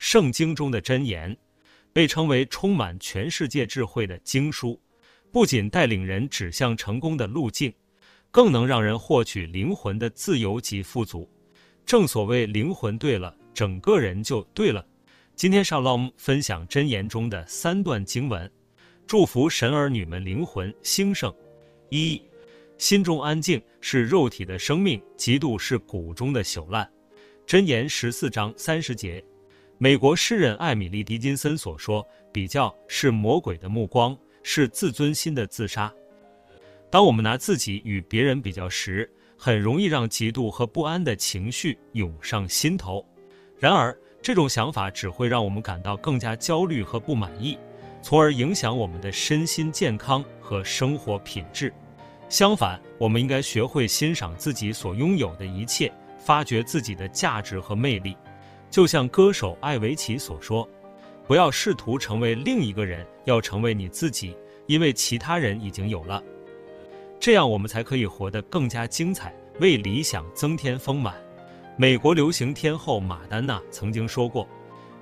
圣经中的箴言，被称为充满全世界智慧的经书，不仅带领人指向成功的路径，更能让人获取灵魂的自由及富足。正所谓灵魂对了，整个人就对了。今天上 Shalom 分享箴言中的三段经文，祝福神儿女们灵魂兴盛。一，心中安静是肉体的生命，嫉妒是骨中的朽烂。箴言十四章三十节。美国诗人艾米丽·狄金森所说：“比较是魔鬼的目光，是自尊心的自杀。”当我们拿自己与别人比较时，很容易让嫉妒和不安的情绪涌上心头。然而，这种想法只会让我们感到更加焦虑和不满意，从而影响我们的身心健康和生活品质。相反，我们应该学会欣赏自己所拥有的一切，发掘自己的价值和魅力。就像歌手艾维奇所说：“不要试图成为另一个人，要成为你自己，因为其他人已经有了。这样我们才可以活得更加精彩，为理想增添丰满。”美国流行天后玛丹娜曾经说过：“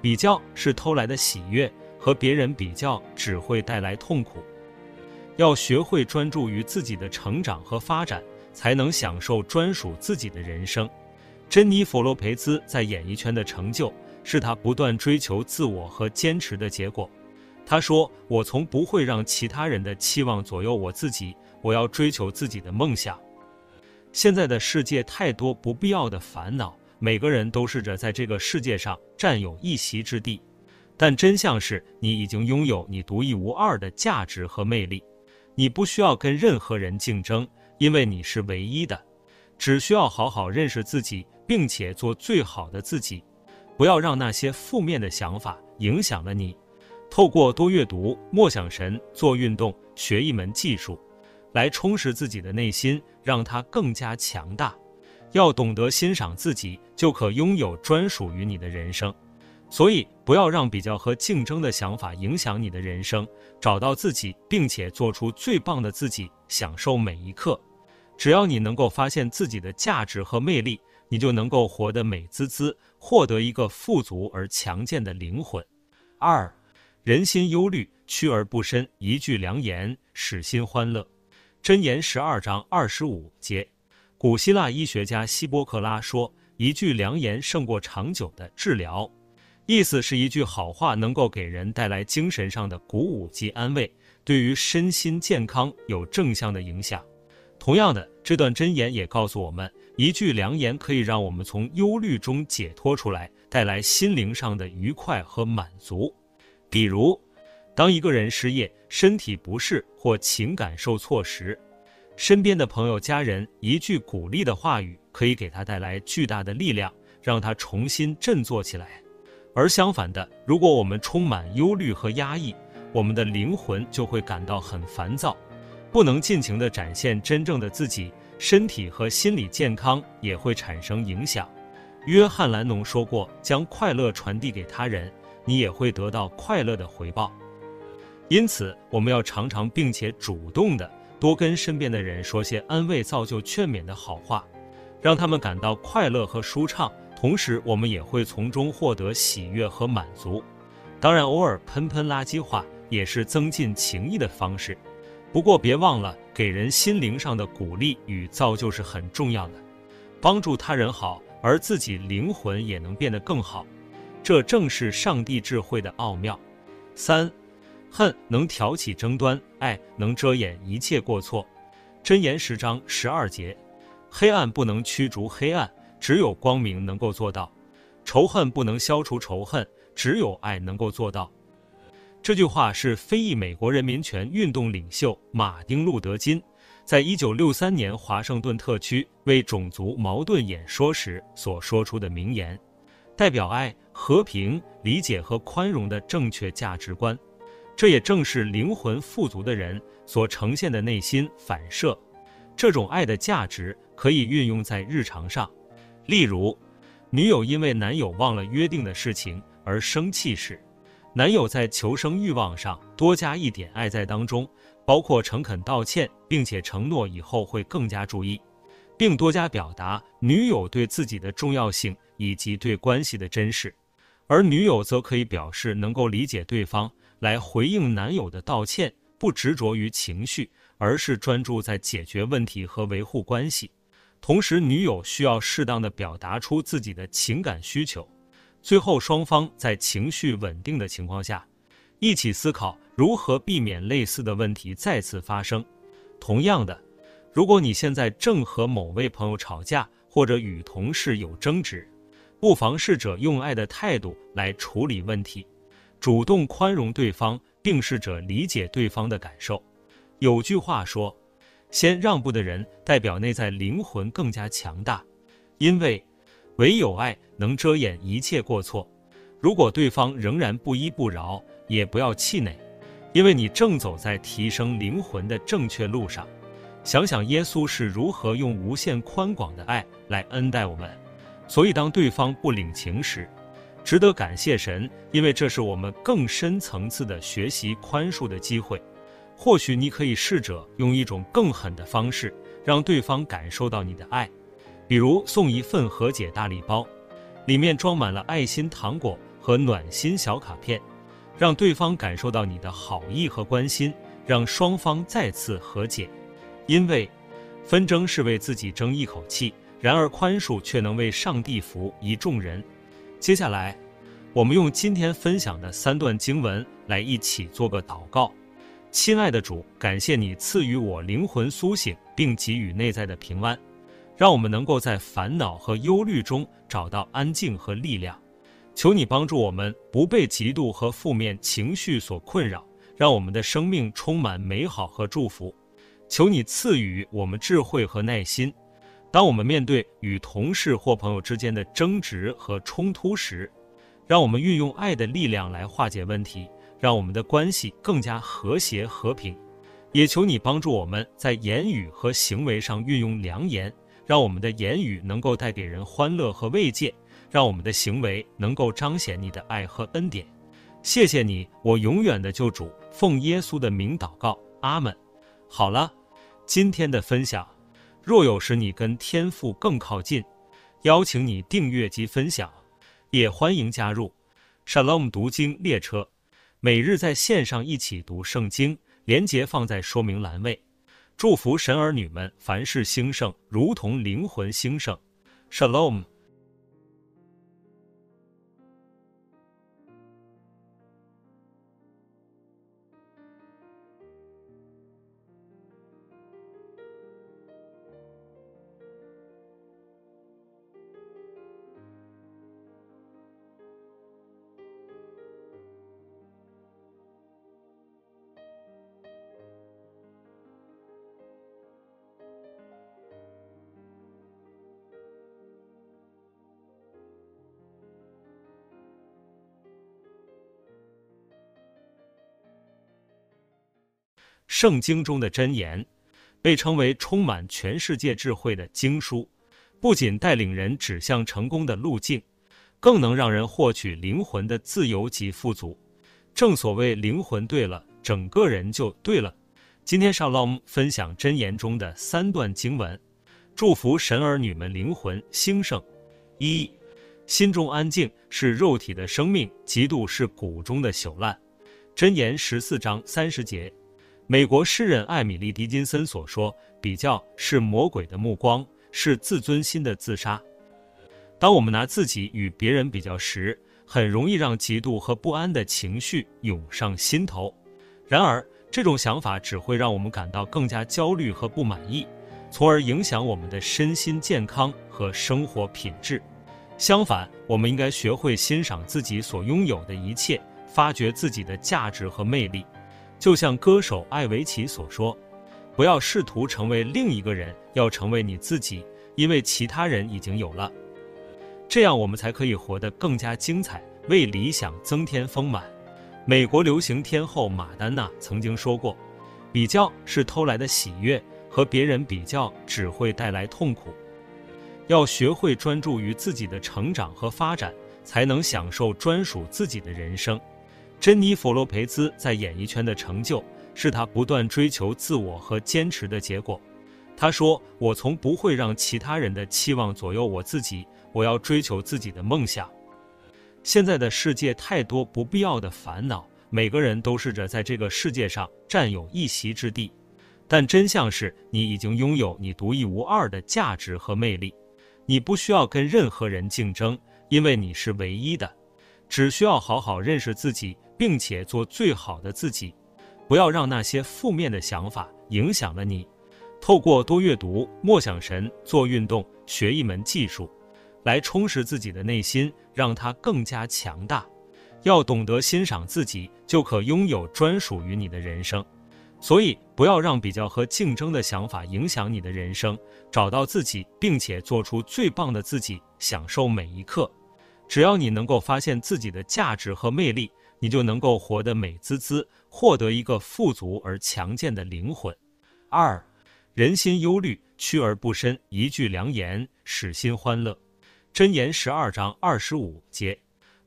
比较是偷来的喜悦，和别人比较只会带来痛苦。要学会专注于自己的成长和发展，才能享受专属自己的人生。”珍妮佛·罗培兹在演艺圈的成就，是她不断追求自我和坚持的结果。她说：“我从不会让其他人的期望左右我自己，我要追求自己的梦想。”现在的世界太多不必要的烦恼，每个人都试着在这个世界上占有一席之地，但真相是你已经拥有你独一无二的价值和魅力。你不需要跟任何人竞争，因为你是唯一的。只需要好好认识自己，并且做最好的自己，不要让那些负面的想法影响了你。透过多阅读、默想神、做运动、学一门技术，来充实自己的内心，让它更加强大。要懂得欣赏自己，就可拥有专属于你的人生。所以，不要让比较和竞争的想法影响你的人生。找到自己，并且做出最棒的自己，享受每一刻。只要你能够发现自己的价值和魅力，你就能够活得美滋滋，获得一个富足而强健的灵魂。二，人心忧虑，屈而不伸；一句良言，使心欢乐。箴言十二章二十五节。古希腊医学家希波克拉说：“一句良言胜过长久的治疗。”意思是一句好话能够给人带来精神上的鼓舞及安慰，对于身心健康有正向的影响。同样的，这段箴言也告诉我们，一句良言可以让我们从忧虑中解脱出来，带来心灵上的愉快和满足。比如，当一个人失业、身体不适或情感受挫时，身边的朋友、家人一句鼓励的话语，可以给他带来巨大的力量，让他重新振作起来。而相反的，如果我们充满忧虑和压抑，我们的灵魂就会感到很烦躁。不能尽情地展现真正的自己，身体和心理健康也会产生影响。约翰·兰农说过：“将快乐传递给他人，你也会得到快乐的回报。”因此，我们要常常并且主动地多跟身边的人说些安慰、造就、劝勉的好话，让他们感到快乐和舒畅。同时，我们也会从中获得喜悦和满足。当然，偶尔喷喷垃圾话也是增进情谊的方式。不过别忘了，给人心灵上的鼓励与造就是很重要的，帮助他人好，而自己灵魂也能变得更好，这正是上帝智慧的奥妙。三，恨能挑起争端，爱能遮掩一切过错。箴言十章十二节，黑暗不能驱逐黑暗，只有光明能够做到；仇恨不能消除仇恨，只有爱能够做到。这句话是非裔美国人民权运动领袖马丁·路德·金在一九六三年华盛顿特区为种族矛盾演说时所说出的名言，代表爱、和平、理解和宽容的正确价值观。这也正是灵魂富足的人所呈现的内心反射。这种爱的价值可以运用在日常上，例如，女友因为男友忘了约定的事情而生气时。男友在求生欲望上多加一点爱在当中，包括诚恳道歉，并且承诺以后会更加注意，并多加表达女友对自己的重要性以及对关系的珍视。而女友则可以表示能够理解对方，来回应男友的道歉，不执着于情绪，而是专注在解决问题和维护关系。同时，女友需要适当的表达出自己的情感需求。最后，双方在情绪稳定的情况下，一起思考如何避免类似的问题再次发生。同样的，如果你现在正和某位朋友吵架，或者与同事有争执，不妨试着用爱的态度来处理问题，主动宽容对方，并试着理解对方的感受。有句话说，先让步的人代表内在灵魂更加强大，因为唯有爱能遮掩一切过错。如果对方仍然不依不饶，也不要气馁，因为你正走在提升灵魂的正确路上。想想耶稣是如何用无限宽广的爱来恩待我们，所以当对方不领情时，值得感谢神，因为这是我们更深层次的学习宽恕的机会。或许你可以试着用一种更狠的方式，让对方感受到你的爱，比如送一份和解大礼包，里面装满了爱心糖果和暖心小卡片，让对方感受到你的好意和关心，让双方再次和解。因为纷争是为自己争一口气，然而宽恕却能为上帝服一众人。接下来，我们用今天分享的三段经文来一起做个祷告。亲爱的主，感谢你赐予我灵魂苏醒，并给予内在的平安，让我们能够在烦恼和忧虑中找到安静和力量。求你帮助我们不被嫉妒和负面情绪所困扰，让我们的生命充满美好和祝福。求你赐予我们智慧和耐心，当我们面对与同事或朋友之间的争执和冲突时，让我们运用爱的力量来化解问题。让我们的关系更加和谐和平，也求你帮助我们在言语和行为上运用良言，让我们的言语能够带给人欢乐和慰藉，让我们的行为能够彰显你的爱和恩典。谢谢你，我永远的救主，奉耶稣的名祷告，阿门。好了，今天的分享，若有使你跟天父更靠近，邀请你订阅及分享，也欢迎加入 Shalom 读经列车。每日在线上一起读圣经，连结放在说明栏位。祝福神儿女们凡事兴盛，如同灵魂兴盛。Shalom。圣经中的箴言，被称为充满全世界智慧的经书，不仅带领人指向成功的路径，更能让人获取灵魂的自由及富足。正所谓灵魂对了，整个人就对了。今天上 Shalom 分享箴言中的三段经文，祝福神儿女们灵魂兴盛。一，心中安静是肉体的生命，嫉妒是骨中的朽烂。箴言十四章三十节。美国诗人艾米丽·狄金森所说：“比较是魔鬼的目光，是自尊心的自杀。”当我们拿自己与别人比较时，很容易让嫉妒和不安的情绪涌上心头。然而，这种想法只会让我们感到更加焦虑和不满意，从而影响我们的身心健康和生活品质。相反，我们应该学会欣赏自己所拥有的一切，发掘自己的价值和魅力。就像歌手艾维奇所说：“不要试图成为另一个人，要成为你自己，因为其他人已经有了。这样我们才可以活得更加精彩，为理想增添丰满。”美国流行天后玛丹娜曾经说过：“比较是偷来的喜悦，和别人比较只会带来痛苦。要学会专注于自己的成长和发展，才能享受专属自己的人生。”珍妮佛·洛培兹在演艺圈的成就，是她不断追求自我和坚持的结果。她说：“我从不会让其他人的期望左右我自己，我要追求自己的梦想。”现在的世界太多不必要的烦恼，每个人都试着在这个世界上占有一席之地，但真相是你已经拥有你独一无二的价值和魅力。你不需要跟任何人竞争，因为你是唯一的。只需要好好认识自己，并且做最好的自己，不要让那些负面的想法影响了你。透过多阅读、默想神、做运动、学一门技术，来充实自己的内心，让它更加强大。要懂得欣赏自己，就可拥有专属于你的人生。所以，不要让比较和竞争的想法影响你的人生。找到自己，并且做出最棒的自己，享受每一刻。只要你能够发现自己的价值和魅力，你就能够活得美滋滋，获得一个富足而强健的灵魂。二，人心忧虑，趋而不伸。一句良言，使心欢乐。箴言十二章二十五节。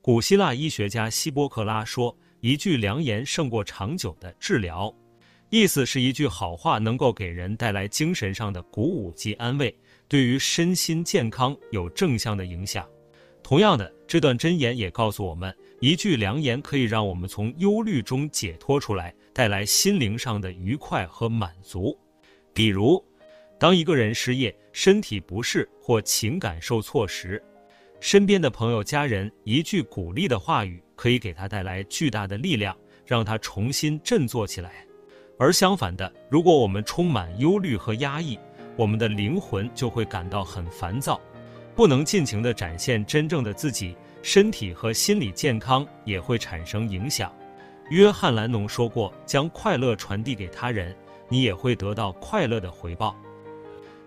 古希腊医学家希波克拉说：“一句良言胜过长久的治疗。”意思是一句好话能够给人带来精神上的鼓舞及安慰，对于身心健康有正向的影响。同样的，这段箴言也告诉我们，一句良言可以让我们从忧虑中解脱出来，带来心灵上的愉快和满足。比如，当一个人失业、身体不适或情感受挫时，身边的朋友、家人一句鼓励的话语，可以给他带来巨大的力量，让他重新振作起来。而相反的，如果我们充满忧虑和压抑，我们的灵魂就会感到很烦躁。不能尽情地展现真正的自己，身体和心理健康也会产生影响。约翰·兰农说过：“将快乐传递给他人，你也会得到快乐的回报。”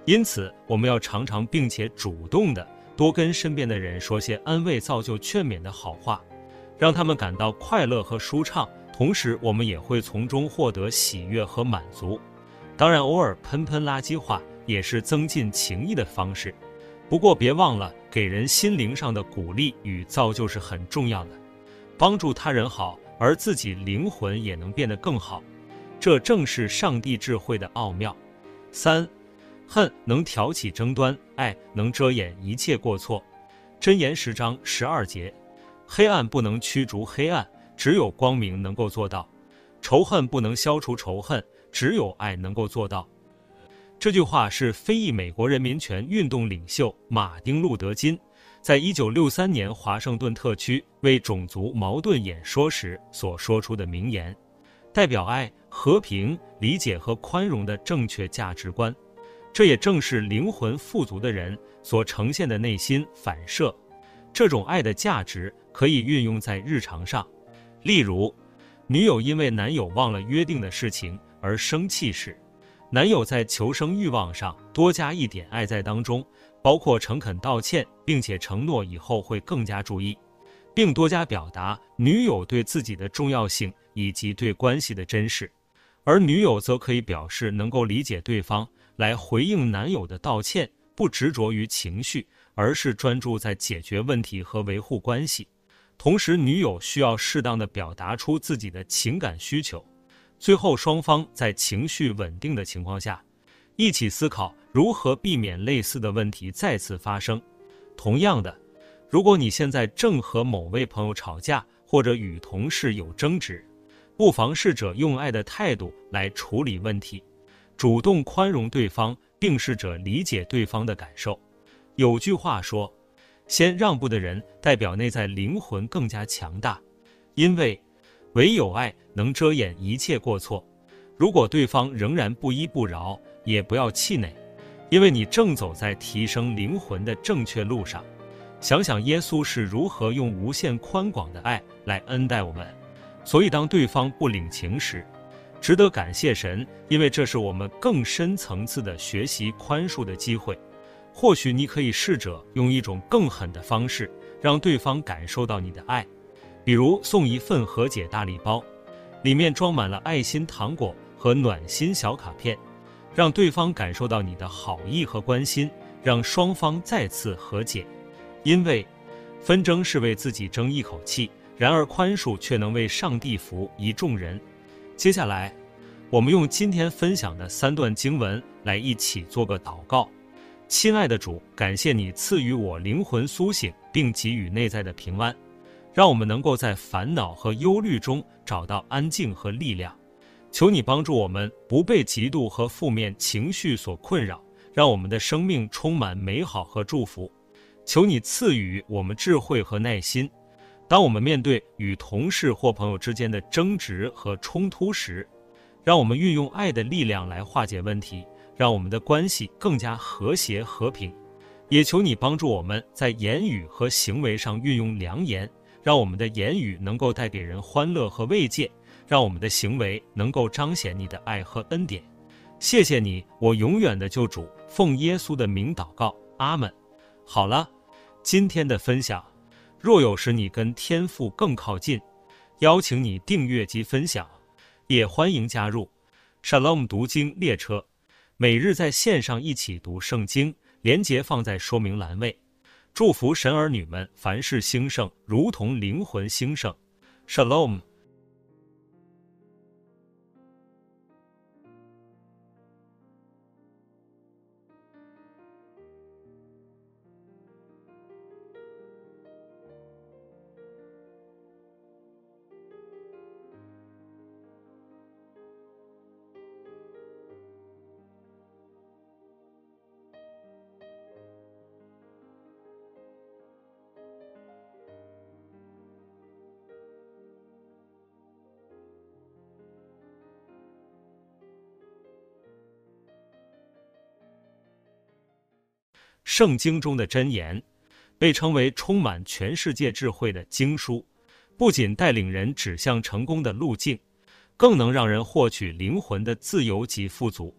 因此，我们要常常并且主动地多跟身边的人说些安慰、造就、劝勉的好话，让他们感到快乐和舒畅。同时，我们也会从中获得喜悦和满足。当然，偶尔喷喷垃圾话也是增进情谊的方式。不过别忘了，给人心灵上的鼓励与造就是很重要的，帮助他人好，而自己灵魂也能变得更好，这正是上帝智慧的奥妙。三，恨能挑起争端，爱能遮掩一切过错。箴言十章十二节，黑暗不能驱逐黑暗，只有光明能够做到；仇恨不能消除仇恨，只有爱能够做到。这句话是非裔美国人民权运动领袖马丁·路德·金在一九六三年华盛顿特区为种族矛盾演说时所说出的名言，代表爱、和平、理解和宽容的正确价值观。这也正是灵魂富足的人所呈现的内心反射。这种爱的价值可以运用在日常上，例如，女友因为男友忘了约定的事情而生气时。男友在求生欲望上多加一点爱在当中，包括诚恳道歉，并且承诺以后会更加注意，并多加表达女友对自己的重要性以及对关系的珍视。而女友则可以表示能够理解对方，来回应男友的道歉，不执着于情绪，而是专注在解决问题和维护关系。同时，女友需要适当的表达出自己的情感需求。最后，双方在情绪稳定的情况下，一起思考如何避免类似的问题再次发生。同样的，如果你现在正和某位朋友吵架，或者与同事有争执，不妨试着用爱的态度来处理问题，主动宽容对方，并试着理解对方的感受。有句话说：“先让步的人，代表内在灵魂更加强大，因为。”唯有爱能遮掩一切过错。如果对方仍然不依不饶，也不要气馁，因为你正走在提升灵魂的正确路上。想想耶稣是如何用无限宽广的爱来恩待我们，所以当对方不领情时，值得感谢神，因为这是我们更深层次的学习宽恕的机会。或许你可以试着用一种更狠的方式，让对方感受到你的爱。比如送一份和解大礼包，里面装满了爱心糖果和暖心小卡片，让对方感受到你的好意和关心，让双方再次和解。因为纷争是为自己争一口气，然而宽恕却能为上帝服一众人。接下来，我们用今天分享的三段经文来一起做个祷告。亲爱的主，感谢你赐予我灵魂苏醒，并给予内在的平安。让我们能够在烦恼和忧虑中找到安静和力量。求你帮助我们不被嫉妒和负面情绪所困扰，让我们的生命充满美好和祝福。求你赐予我们智慧和耐心。当我们面对与同事或朋友之间的争执和冲突时，让我们运用爱的力量来化解问题，让我们的关系更加和谐和平。也求你帮助我们在言语和行为上运用良言，让我们的言语能够带给人欢乐和慰藉。让我们的行为能够彰显你的爱和恩典，谢谢你，我永远的救主。奉耶稣的名祷告，阿门。好了，今天的分享，若有使你跟天父更靠近，邀请你订阅及分享，也欢迎加入 Shalom 读经列车，每日在线上一起读圣经，连结放在说明栏位。祝福神儿女们凡事兴盛，如同灵魂兴盛。Shalom。圣经中的箴言，被称为充满全世界智慧的经书，不仅带领人指向成功的路径，更能让人获取灵魂的自由及富足。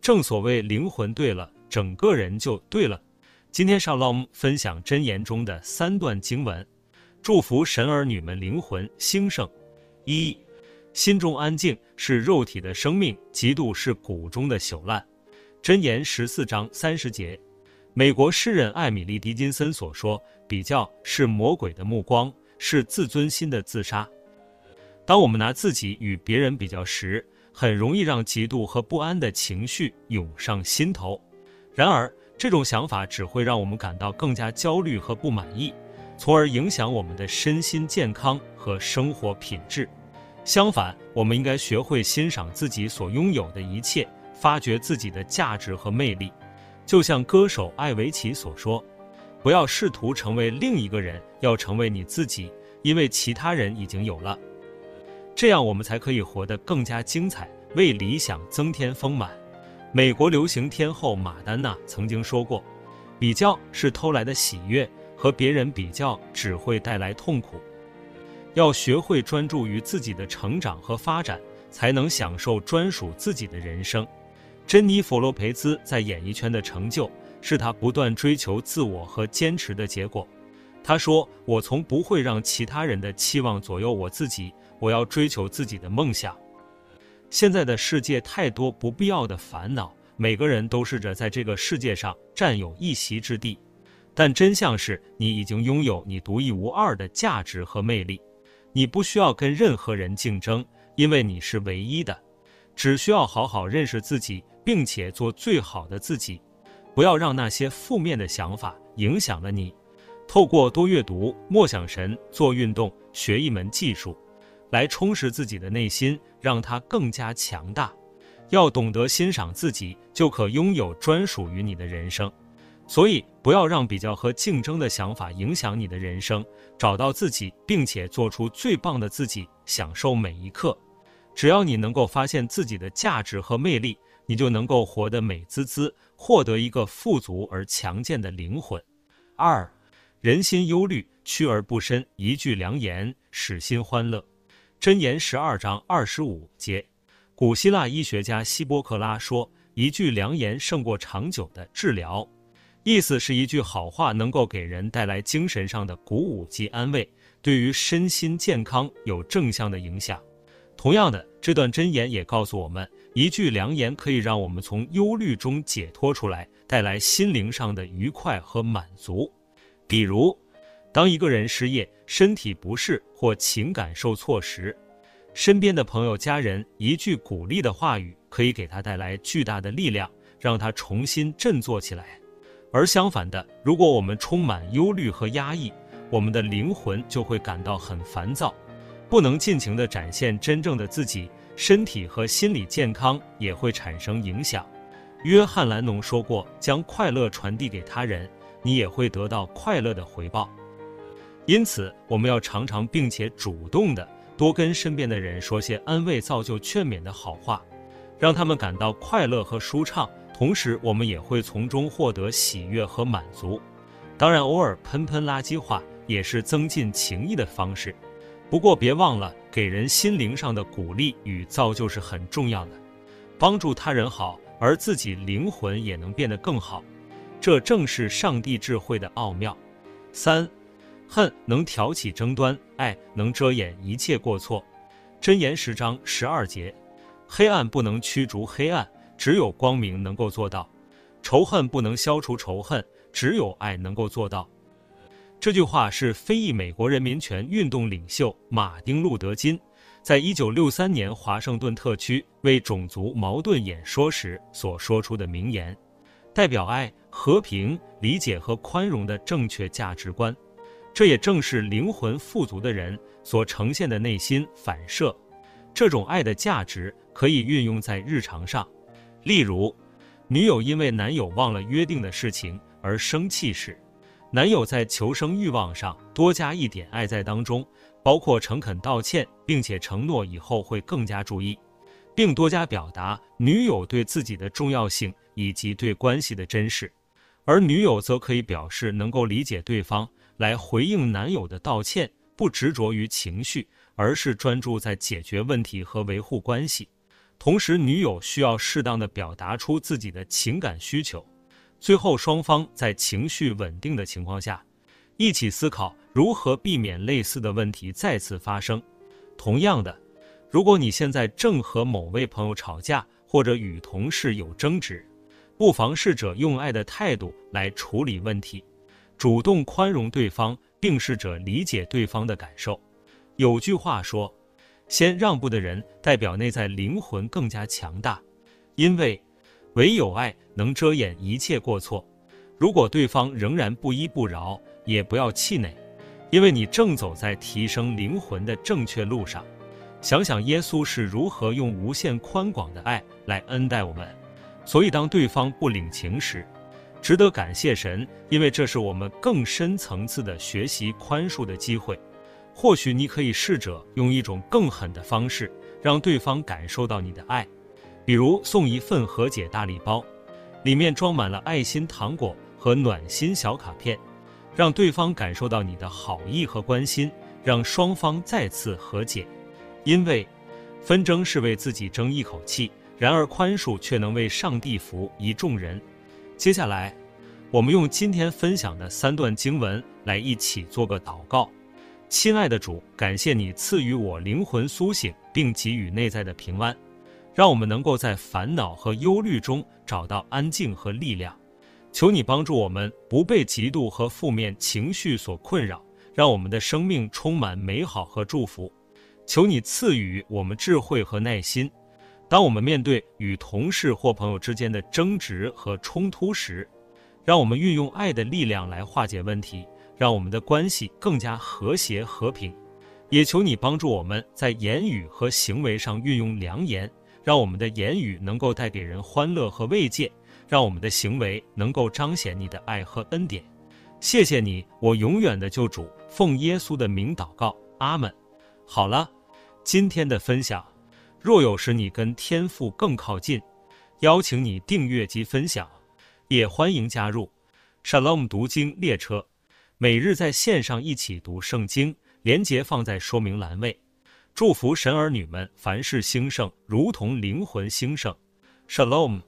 正所谓灵魂对了，整个人就对了。今天上 Shalom 分享箴言中的三段经文，祝福神儿女们灵魂兴盛。一，心中安静是肉体的生命，嫉妒是骨中的朽烂。箴言十四章三十节。美国诗人艾米丽·狄金森所说：“比较是魔鬼的目光，是自尊心的自杀。”当我们拿自己与别人比较时，很容易让嫉妒和不安的情绪涌上心头。然而，这种想法只会让我们感到更加焦虑和不满意，从而影响我们的身心健康和生活品质。相反，我们应该学会欣赏自己所拥有的一切，发掘自己的价值和魅力。就像歌手艾维奇所说：“不要试图成为另一个人，要成为你自己，因为其他人已经有了。这样我们才可以活得更加精彩，为理想增添丰满。”美国流行天后玛丹娜曾经说过：“比较是偷来的喜悦，和别人比较只会带来痛苦。要学会专注于自己的成长和发展，才能享受专属自己的人生。”珍妮弗洛培兹在演艺圈的成就，是她不断追求自我和坚持的结果。她说：“我从不会让其他人的期望左右我自己，我要追求自己的梦想。”现在的世界太多不必要的烦恼，每个人都试着在这个世界上占有一席之地，但真相是你已经拥有你独一无二的价值和魅力。你不需要跟任何人竞争，因为你是唯一的。只需要好好认识自己。并且做最好的自己，不要让那些负面的想法影响了你。透过多阅读、默想神、做运动、学一门技术，来充实自己的内心，让它更加强大。要懂得欣赏自己，就可拥有专属于你的人生。所以，不要让比较和竞争的想法影响你的人生。找到自己，并且做出最棒的自己，享受每一刻。只要你能够发现自己的价值和魅力。你就能够活得美滋滋，获得一个富足而强健的灵魂。二，人心忧虑，屈而不伸；一句良言，使心欢乐。箴言十二章二十五节。古希腊医学家希波克拉说：“一句良言胜过长久的治疗。”意思是一句好话能够给人带来精神上的鼓舞及安慰，对于身心健康有正向的影响。同样的，这段箴言也告诉我们。一句良言可以让我们从忧虑中解脱出来，带来心灵上的愉快和满足。比如，当一个人失业、身体不适或情感受挫时，身边的朋友、家人一句鼓励的话语，可以给他带来巨大的力量，让他重新振作起来。而相反的，如果我们充满忧虑和压抑，我们的灵魂就会感到很烦躁，不能尽情地展现真正的自己，身体和心理健康也会产生影响。约翰·兰农说过：“将快乐传递给他人，你也会得到快乐的回报。”因此，我们要常常并且主动地多跟身边的人说些安慰、造就、劝勉的好话，让他们感到快乐和舒畅。同时，我们也会从中获得喜悦和满足。当然，偶尔喷喷垃圾话也是增进情谊的方式。不过，别忘了给人心灵上的鼓励与造就是很重要的。帮助他人好，而自己灵魂也能变得更好，这正是上帝智慧的奥妙。三，恨能挑起争端，爱能遮掩一切过错。箴言十章十二节，黑暗不能驱逐黑暗。只有光明能够做到，仇恨不能消除仇恨，只有爱能够做到。这句话是非裔美国人民权运动领袖马丁·路德·金在一九六三年华盛顿特区为种族矛盾演说时所说出的名言，代表爱、和平、理解和宽容的正确价值观。这也正是灵魂富足的人所呈现的内心反射。这种爱的价值可以运用在日常上。例如，女友因为男友忘了约定的事情而生气时，男友在求生欲望上多加一点爱在当中，包括诚恳道歉，并且承诺以后会更加注意，并多加表达女友对自己的重要性以及对关系的珍视，而女友则可以表示能够理解对方，来回应男友的道歉，不执着于情绪，而是专注在解决问题和维护关系。同时，女友需要适当的表达出自己的情感需求。最后，双方在情绪稳定的情况下，一起思考如何避免类似的问题再次发生。同样的，如果你现在正和某位朋友吵架，或者与同事有争执，不妨试着用爱的态度来处理问题，主动宽容对方，并试着理解对方的感受。有句话说，先让步的人，代表内在灵魂更加强大，因为唯有爱能遮掩一切过错。如果对方仍然不依不饶，也不要气馁，因为你正走在提升灵魂的正确路上。想想耶稣是如何用无限宽广的爱来恩待我们，所以当对方不领情时，值得感谢神，因为这是我们更深层次的学习宽恕的机会。或许你可以试着用一种更狠的方式，让对方感受到你的爱，比如送一份和解大礼包，里面装满了爱心糖果和暖心小卡片，让对方感受到你的好意和关心，让双方再次和解。因为纷争是为自己争一口气，然而宽恕却能为上帝服一众人。接下来，我们用今天分享的三段经文来一起做个祷告。亲爱的主，感谢你赐予我灵魂苏醒，并给予内在的平安，让我们能够在烦恼和忧虑中找到安静和力量。求你帮助我们不被嫉妒和负面情绪所困扰，让我们的生命充满美好和祝福。求你赐予我们智慧和耐心，当我们面对与同事或朋友之间的争执和冲突时，让我们运用爱的力量来化解问题。让我们的关系更加和谐和平，也求你帮助我们在言语和行为上运用良言，让我们的言语能够带给人欢乐和慰藉，让我们的行为能够彰显你的爱和恩典。谢谢你，我永远的救主，奉耶稣的名祷告，阿门。好了，今天的分享，若有使你跟天父更靠近，邀请你订阅及分享，也欢迎加入 Shalom 读经列车。每日在线上一起读圣经，连结放在说明栏位。祝福神儿女们凡事兴盛，如同灵魂兴盛。Shalom。